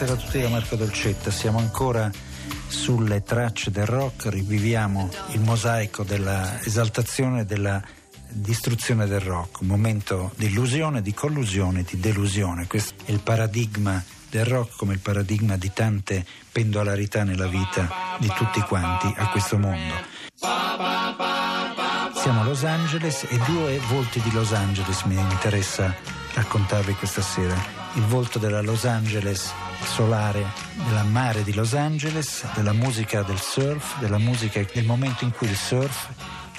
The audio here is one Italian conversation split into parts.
Flipped. Buonasera a tutti da Marco Dolcetta, siamo ancora sulle tracce del rock, riviviamo il mosaico dell'esaltazione e della distruzione del rock, un momento di illusione, di collusione, di delusione. Questo è il paradigma del rock come il paradigma di tante pendolarità nella vita di tutti quanti a questo mondo. Siamo a Los Angeles e due volti di Los Angeles mi interessa raccontarvi questa sera. Il volto della Los Angeles solare, della mare di Los Angeles, della musica del surf, della musica del momento in cui il surf,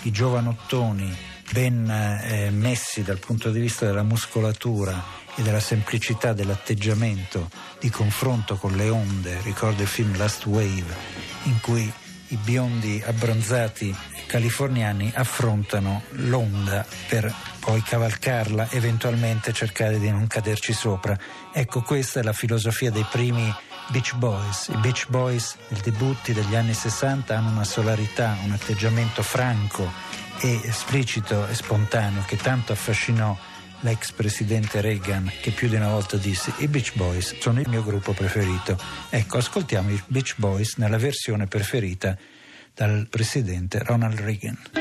i giovanottoni ben eh, messi dal punto di vista della muscolatura e della semplicità dell'atteggiamento di confronto con le onde, ricordo il film Last Wave, in cui i biondi abbronzati californiani affrontano l'onda per poi cavalcarla, eventualmente cercare di non caderci sopra. Ecco, questa è la filosofia dei primi Beach Boys. I Beach Boys, i debutti degli anni 60, hanno una solarità, un atteggiamento franco e esplicito e spontaneo che tanto affascinò l'ex presidente Reagan che più di una volta disse i Beach Boys sono il mio gruppo preferito. Ecco, ascoltiamo i Beach Boys nella versione preferita dal presidente Ronald Reagan.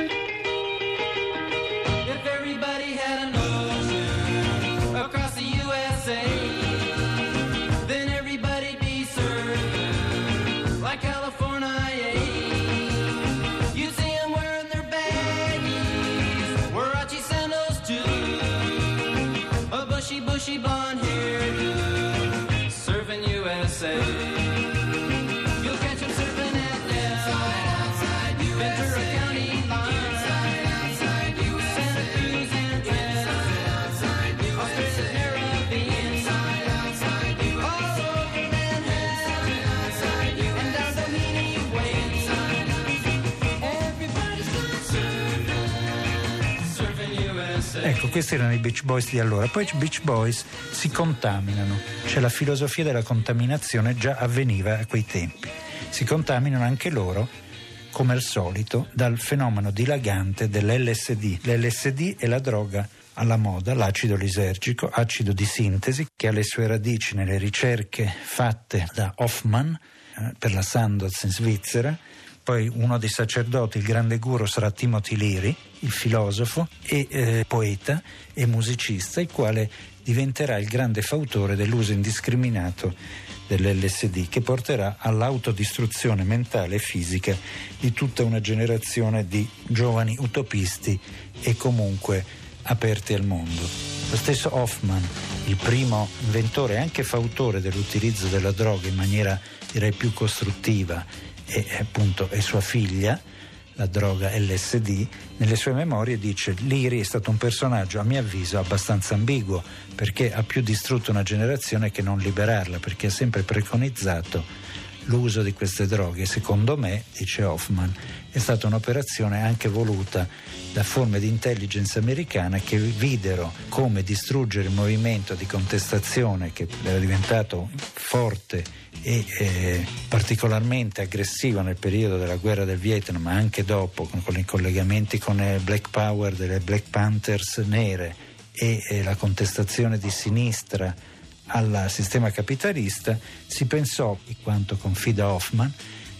Ecco, questi erano i Beach Boys di allora. Poi i Beach Boys si contaminano, cioè la filosofia della contaminazione già avveniva a quei tempi. Si contaminano anche loro, come al solito, dal fenomeno dilagante dell'LSD. L'LSD è la droga alla moda, l'acido lisergico, acido di sintesi, che ha le sue radici nelle ricerche fatte da Hoffman eh, per la Sandoz in Svizzera. Poi uno dei sacerdoti, il grande guru, sarà Timothy Leary, il filosofo e eh, poeta e musicista, il quale diventerà il grande fautore dell'uso indiscriminato dell'LSD, che porterà all'autodistruzione mentale e fisica di tutta una generazione di giovani utopisti e comunque aperti al mondo. Lo stesso Hoffman, il primo inventore e anche fautore dell'utilizzo della droga in maniera direi più costruttiva e appunto è sua figlia, la droga LSD, nelle sue memorie dice Liri è stato un personaggio a mio avviso abbastanza ambiguo perché ha più distrutto una generazione che non liberarla, perché ha sempre preconizzato l'uso di queste droghe. Secondo me, dice Hoffman, è stata un'operazione anche voluta da forme di intelligence americana che videro come distruggere il movimento di contestazione che era diventato forte e eh, particolarmente aggressivo nel periodo della guerra del Vietnam, ma anche dopo, con, con i collegamenti con il Black Power delle Black Panthers nere e eh, la contestazione di sinistra al sistema capitalista, si pensò, in quanto confida Hoffman,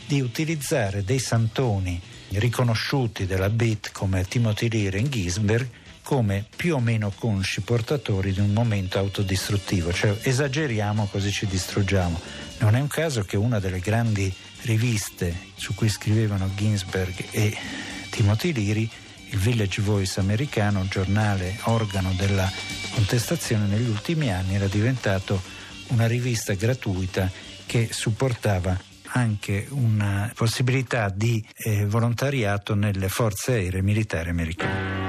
di utilizzare dei santoni riconosciuti della beat come Timothy Leary e Ginsberg come più o meno consci portatori di un momento autodistruttivo, cioè esageriamo così ci distruggiamo. Non è un caso che una delle grandi riviste su cui scrivevano Ginsberg e Timothy Leary, il Village Voice americano, giornale organo della contestazione, negli ultimi anni era diventato una rivista gratuita che supportava anche una possibilità di eh, volontariato nelle forze aeree militari americane.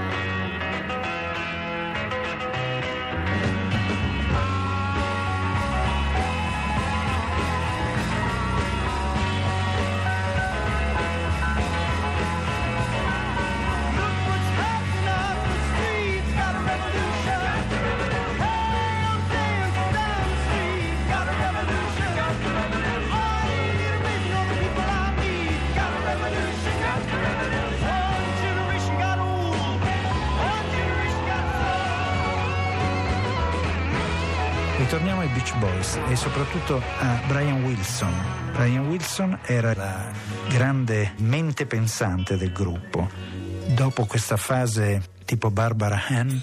Beach Boys e soprattutto a Brian Wilson. Brian Wilson era la grande mente pensante del gruppo. Dopo questa fase tipo Barbara Ann,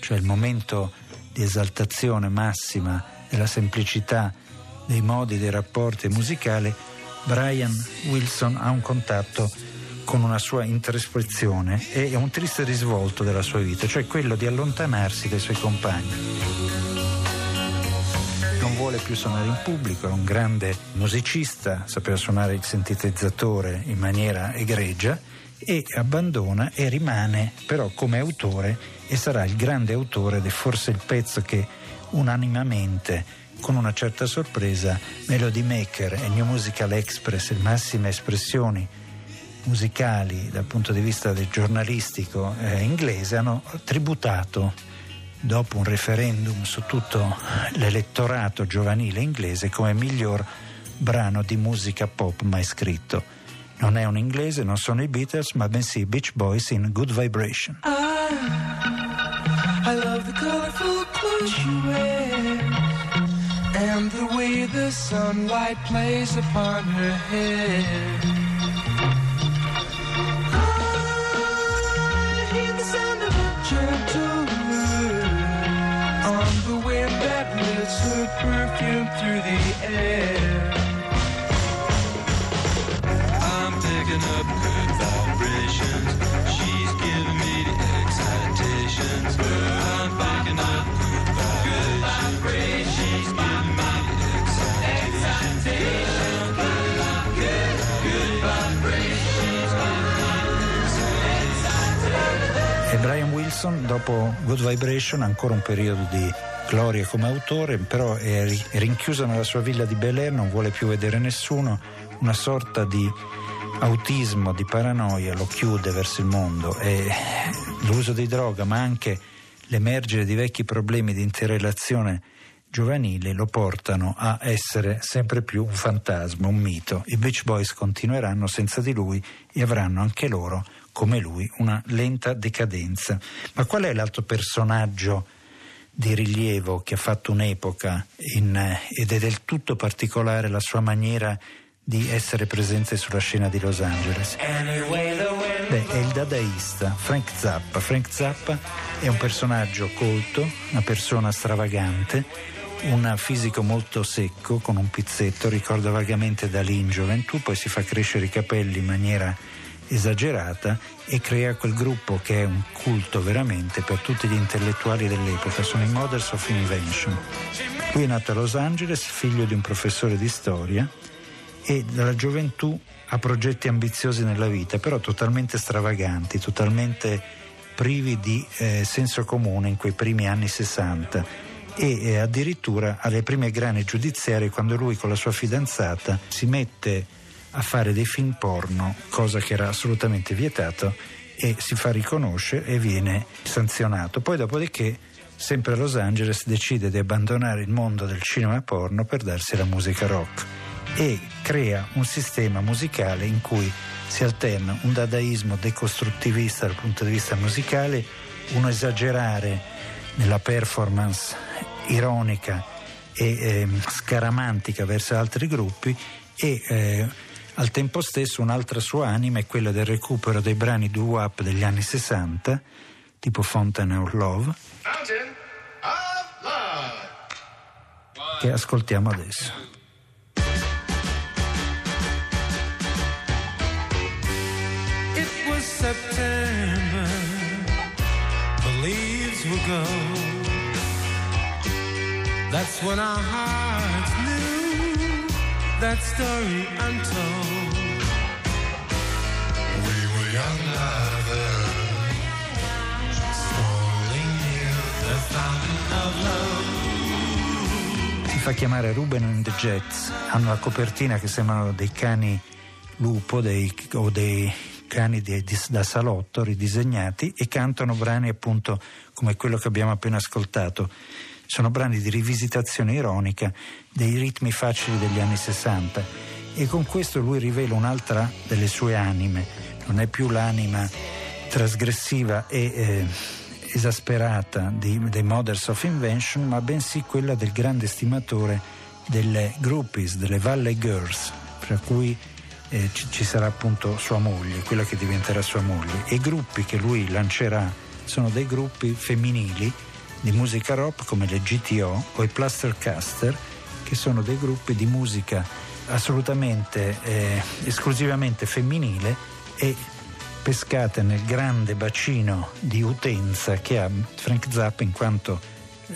cioè il momento di esaltazione massima della semplicità dei modi, dei rapporti musicali, Brian Wilson ha un contatto con una sua introspezione e un triste risvolto della sua vita, cioè quello di allontanarsi dai suoi compagni non vuole più suonare in pubblico, è un grande musicista, sapeva suonare il sintetizzatore in maniera egregia e abbandona e rimane però come autore e sarà il grande autore di forse il pezzo che unanimamente con una certa sorpresa Melody Maker e New Musical Express, le massime espressioni musicali dal punto di vista del giornalistico eh, inglese hanno tributato dopo un referendum su tutto l'elettorato giovanile inglese come miglior brano di musica pop mai scritto. Non è un inglese, non sono i Beatles, ma bensì Beach Boys in Good Vibration. I, I love the colorful clothes you wear and the way the sunlight plays upon her hair. Perfume through the air. I'm picking up good vibrations. She's giving me the excitations. I'm picking up good vibrations. She's giving me the excitations. E Brian Wilson, dopo Good Vibration, ancora un periodo di gloria come autore, però è ri- è rinchiuso nella sua villa di Bel non vuole più vedere nessuno, una sorta di autismo, di paranoia lo chiude verso il mondo e l'uso di droga, ma anche l'emergere di vecchi problemi di interrelazione giovanile lo portano a essere sempre più un fantasma, un mito. I Beach Boys continueranno senza di lui e avranno anche loro, come lui, una lenta decadenza. Ma qual è l'altro personaggio di rilievo che ha fatto un'epoca in, eh, ed è del tutto particolare la sua maniera di essere presente sulla scena di Los Angeles? Beh, è il dadaista Frank Zappa. Frank Zappa è un personaggio colto, una persona stravagante, un fisico molto secco con un pizzetto, ricorda vagamente Dalì in gioventù, poi si fa crescere i capelli in maniera esagerata e crea quel gruppo che è un culto veramente per tutti gli intellettuali dell'epoca, sono i Mothers of Invention. Lui è nato a Los Angeles, figlio di un professore di storia e dalla gioventù ha progetti ambiziosi nella vita, però totalmente stravaganti, totalmente privi di eh, senso comune in quei primi anni 60 e eh, addirittura alle prime grane giudiziarie quando lui con la sua fidanzata si mette a fare dei film porno, cosa che era assolutamente vietato e si fa riconoscere e viene sanzionato. Poi dopodiché sempre a Los Angeles decide di abbandonare il mondo del cinema porno per darsi alla musica rock e crea un sistema musicale in cui si alterna un dadaismo decostruttivista dal punto di vista musicale, uno esagerare nella performance ironica e ehm, scaramantica verso altri gruppi e eh, al tempo stesso un'altra sua anima è quella del recupero dei brani doo-wop degli anni 60 tipo Fountain of Love Fountain of Love. che ascoltiamo adesso. It was September, the leaves will go. That's when our hearts that story untold. We were young lovers, slowly knew the fountain of love. Fa chiamare Ruben and the Jets, hanno la copertina che sembrano dei cani lupo dei- o dei cani di- di- da salotto ridisegnati e cantano brani appunto come quello che abbiamo appena ascoltato. Sono brani di rivisitazione ironica dei ritmi facili degli anni 60 e con questo lui rivela un'altra delle sue anime, non è più l'anima trasgressiva e, eh, esasperata di- dei Mothers of Invention, ma bensì quella del grande stimatore delle groupies, delle Valley Girls, fra cui eh, ci, ci sarà appunto sua moglie, quella che diventerà sua moglie. E i gruppi che lui lancerà sono dei gruppi femminili di musica rock come le GTO o i Plastercaster, che sono dei gruppi di musica assolutamente eh, esclusivamente femminile e pescate nel grande bacino di utenza che ha Frank Zappa in quanto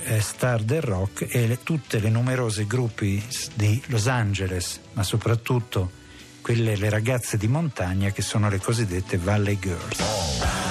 eh, star del rock e le- tutte le numerose gruppi di Los Angeles, ma soprattutto quelle le ragazze di montagna che sono le cosiddette Valley Girls.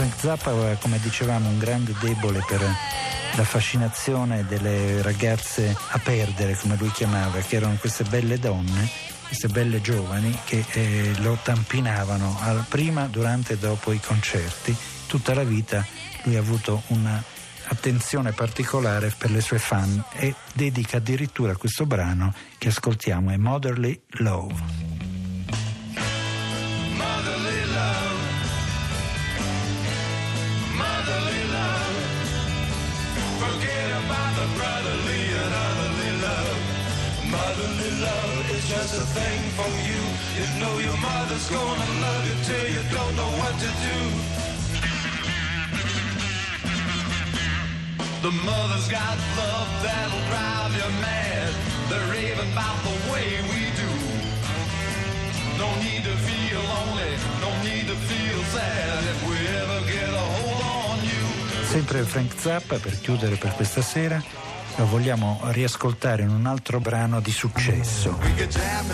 Frank Zappa aveva, come dicevamo, un grande debole per la fascinazione delle ragazze a perdere, come lui chiamava, che erano queste belle donne, queste belle giovani che eh, lo tampinavano al- prima, durante e dopo i concerti. Tutta la vita lui ha avuto un'attenzione particolare per le sue fan e dedica addirittura questo brano che ascoltiamo, è Motherly Love. Just a thing for you. You know your mother's gonna love you till you don't know what to do. The mother's got love that'll drive you mad. They're raving about the way we do. No need to feel lonely, no need to feel sad if we ever get a hold on you. Sempre Frank Zappa, per chiudere per questa sera, lo vogliamo riascoltare in un altro brano di successo. We could jam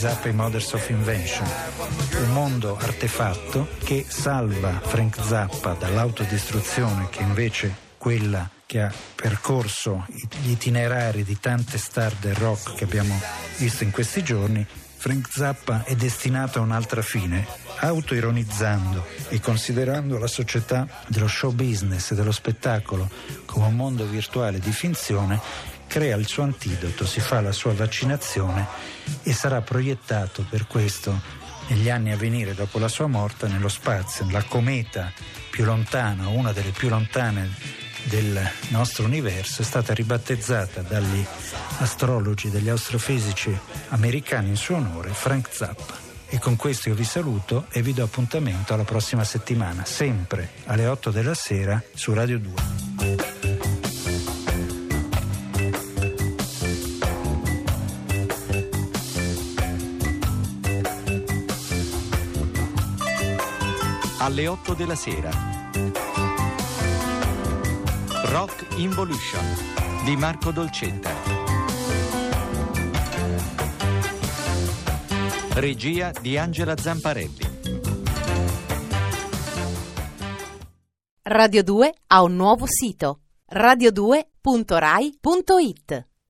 Zappa e Mothers of Invention, un mondo artefatto che salva Frank Zappa dall'autodistruzione che invece quella che ha percorso gli itinerari di tante star del rock che abbiamo visto in questi giorni. Frank Zappa è destinato a un'altra fine, autoironizzando e considerando la società dello show business e dello spettacolo come un mondo virtuale di finzione, crea il suo antidoto, si fa la sua vaccinazione e sarà proiettato per questo negli anni a venire dopo la sua morte nello spazio, la cometa più lontana, una delle più lontane del nostro universo, è stata ribattezzata dagli astrologi, dagli astrofisici americani in suo onore, Frank Zappa. E con questo io vi saluto e vi do appuntamento alla prossima settimana, sempre alle 8 della sera su Radio 2. Alle 8 della sera. Rock Involution di Marco Dolcetta. Regia di Angela Zamparelli. Radio 2 ha un nuovo sito radio2.rai.it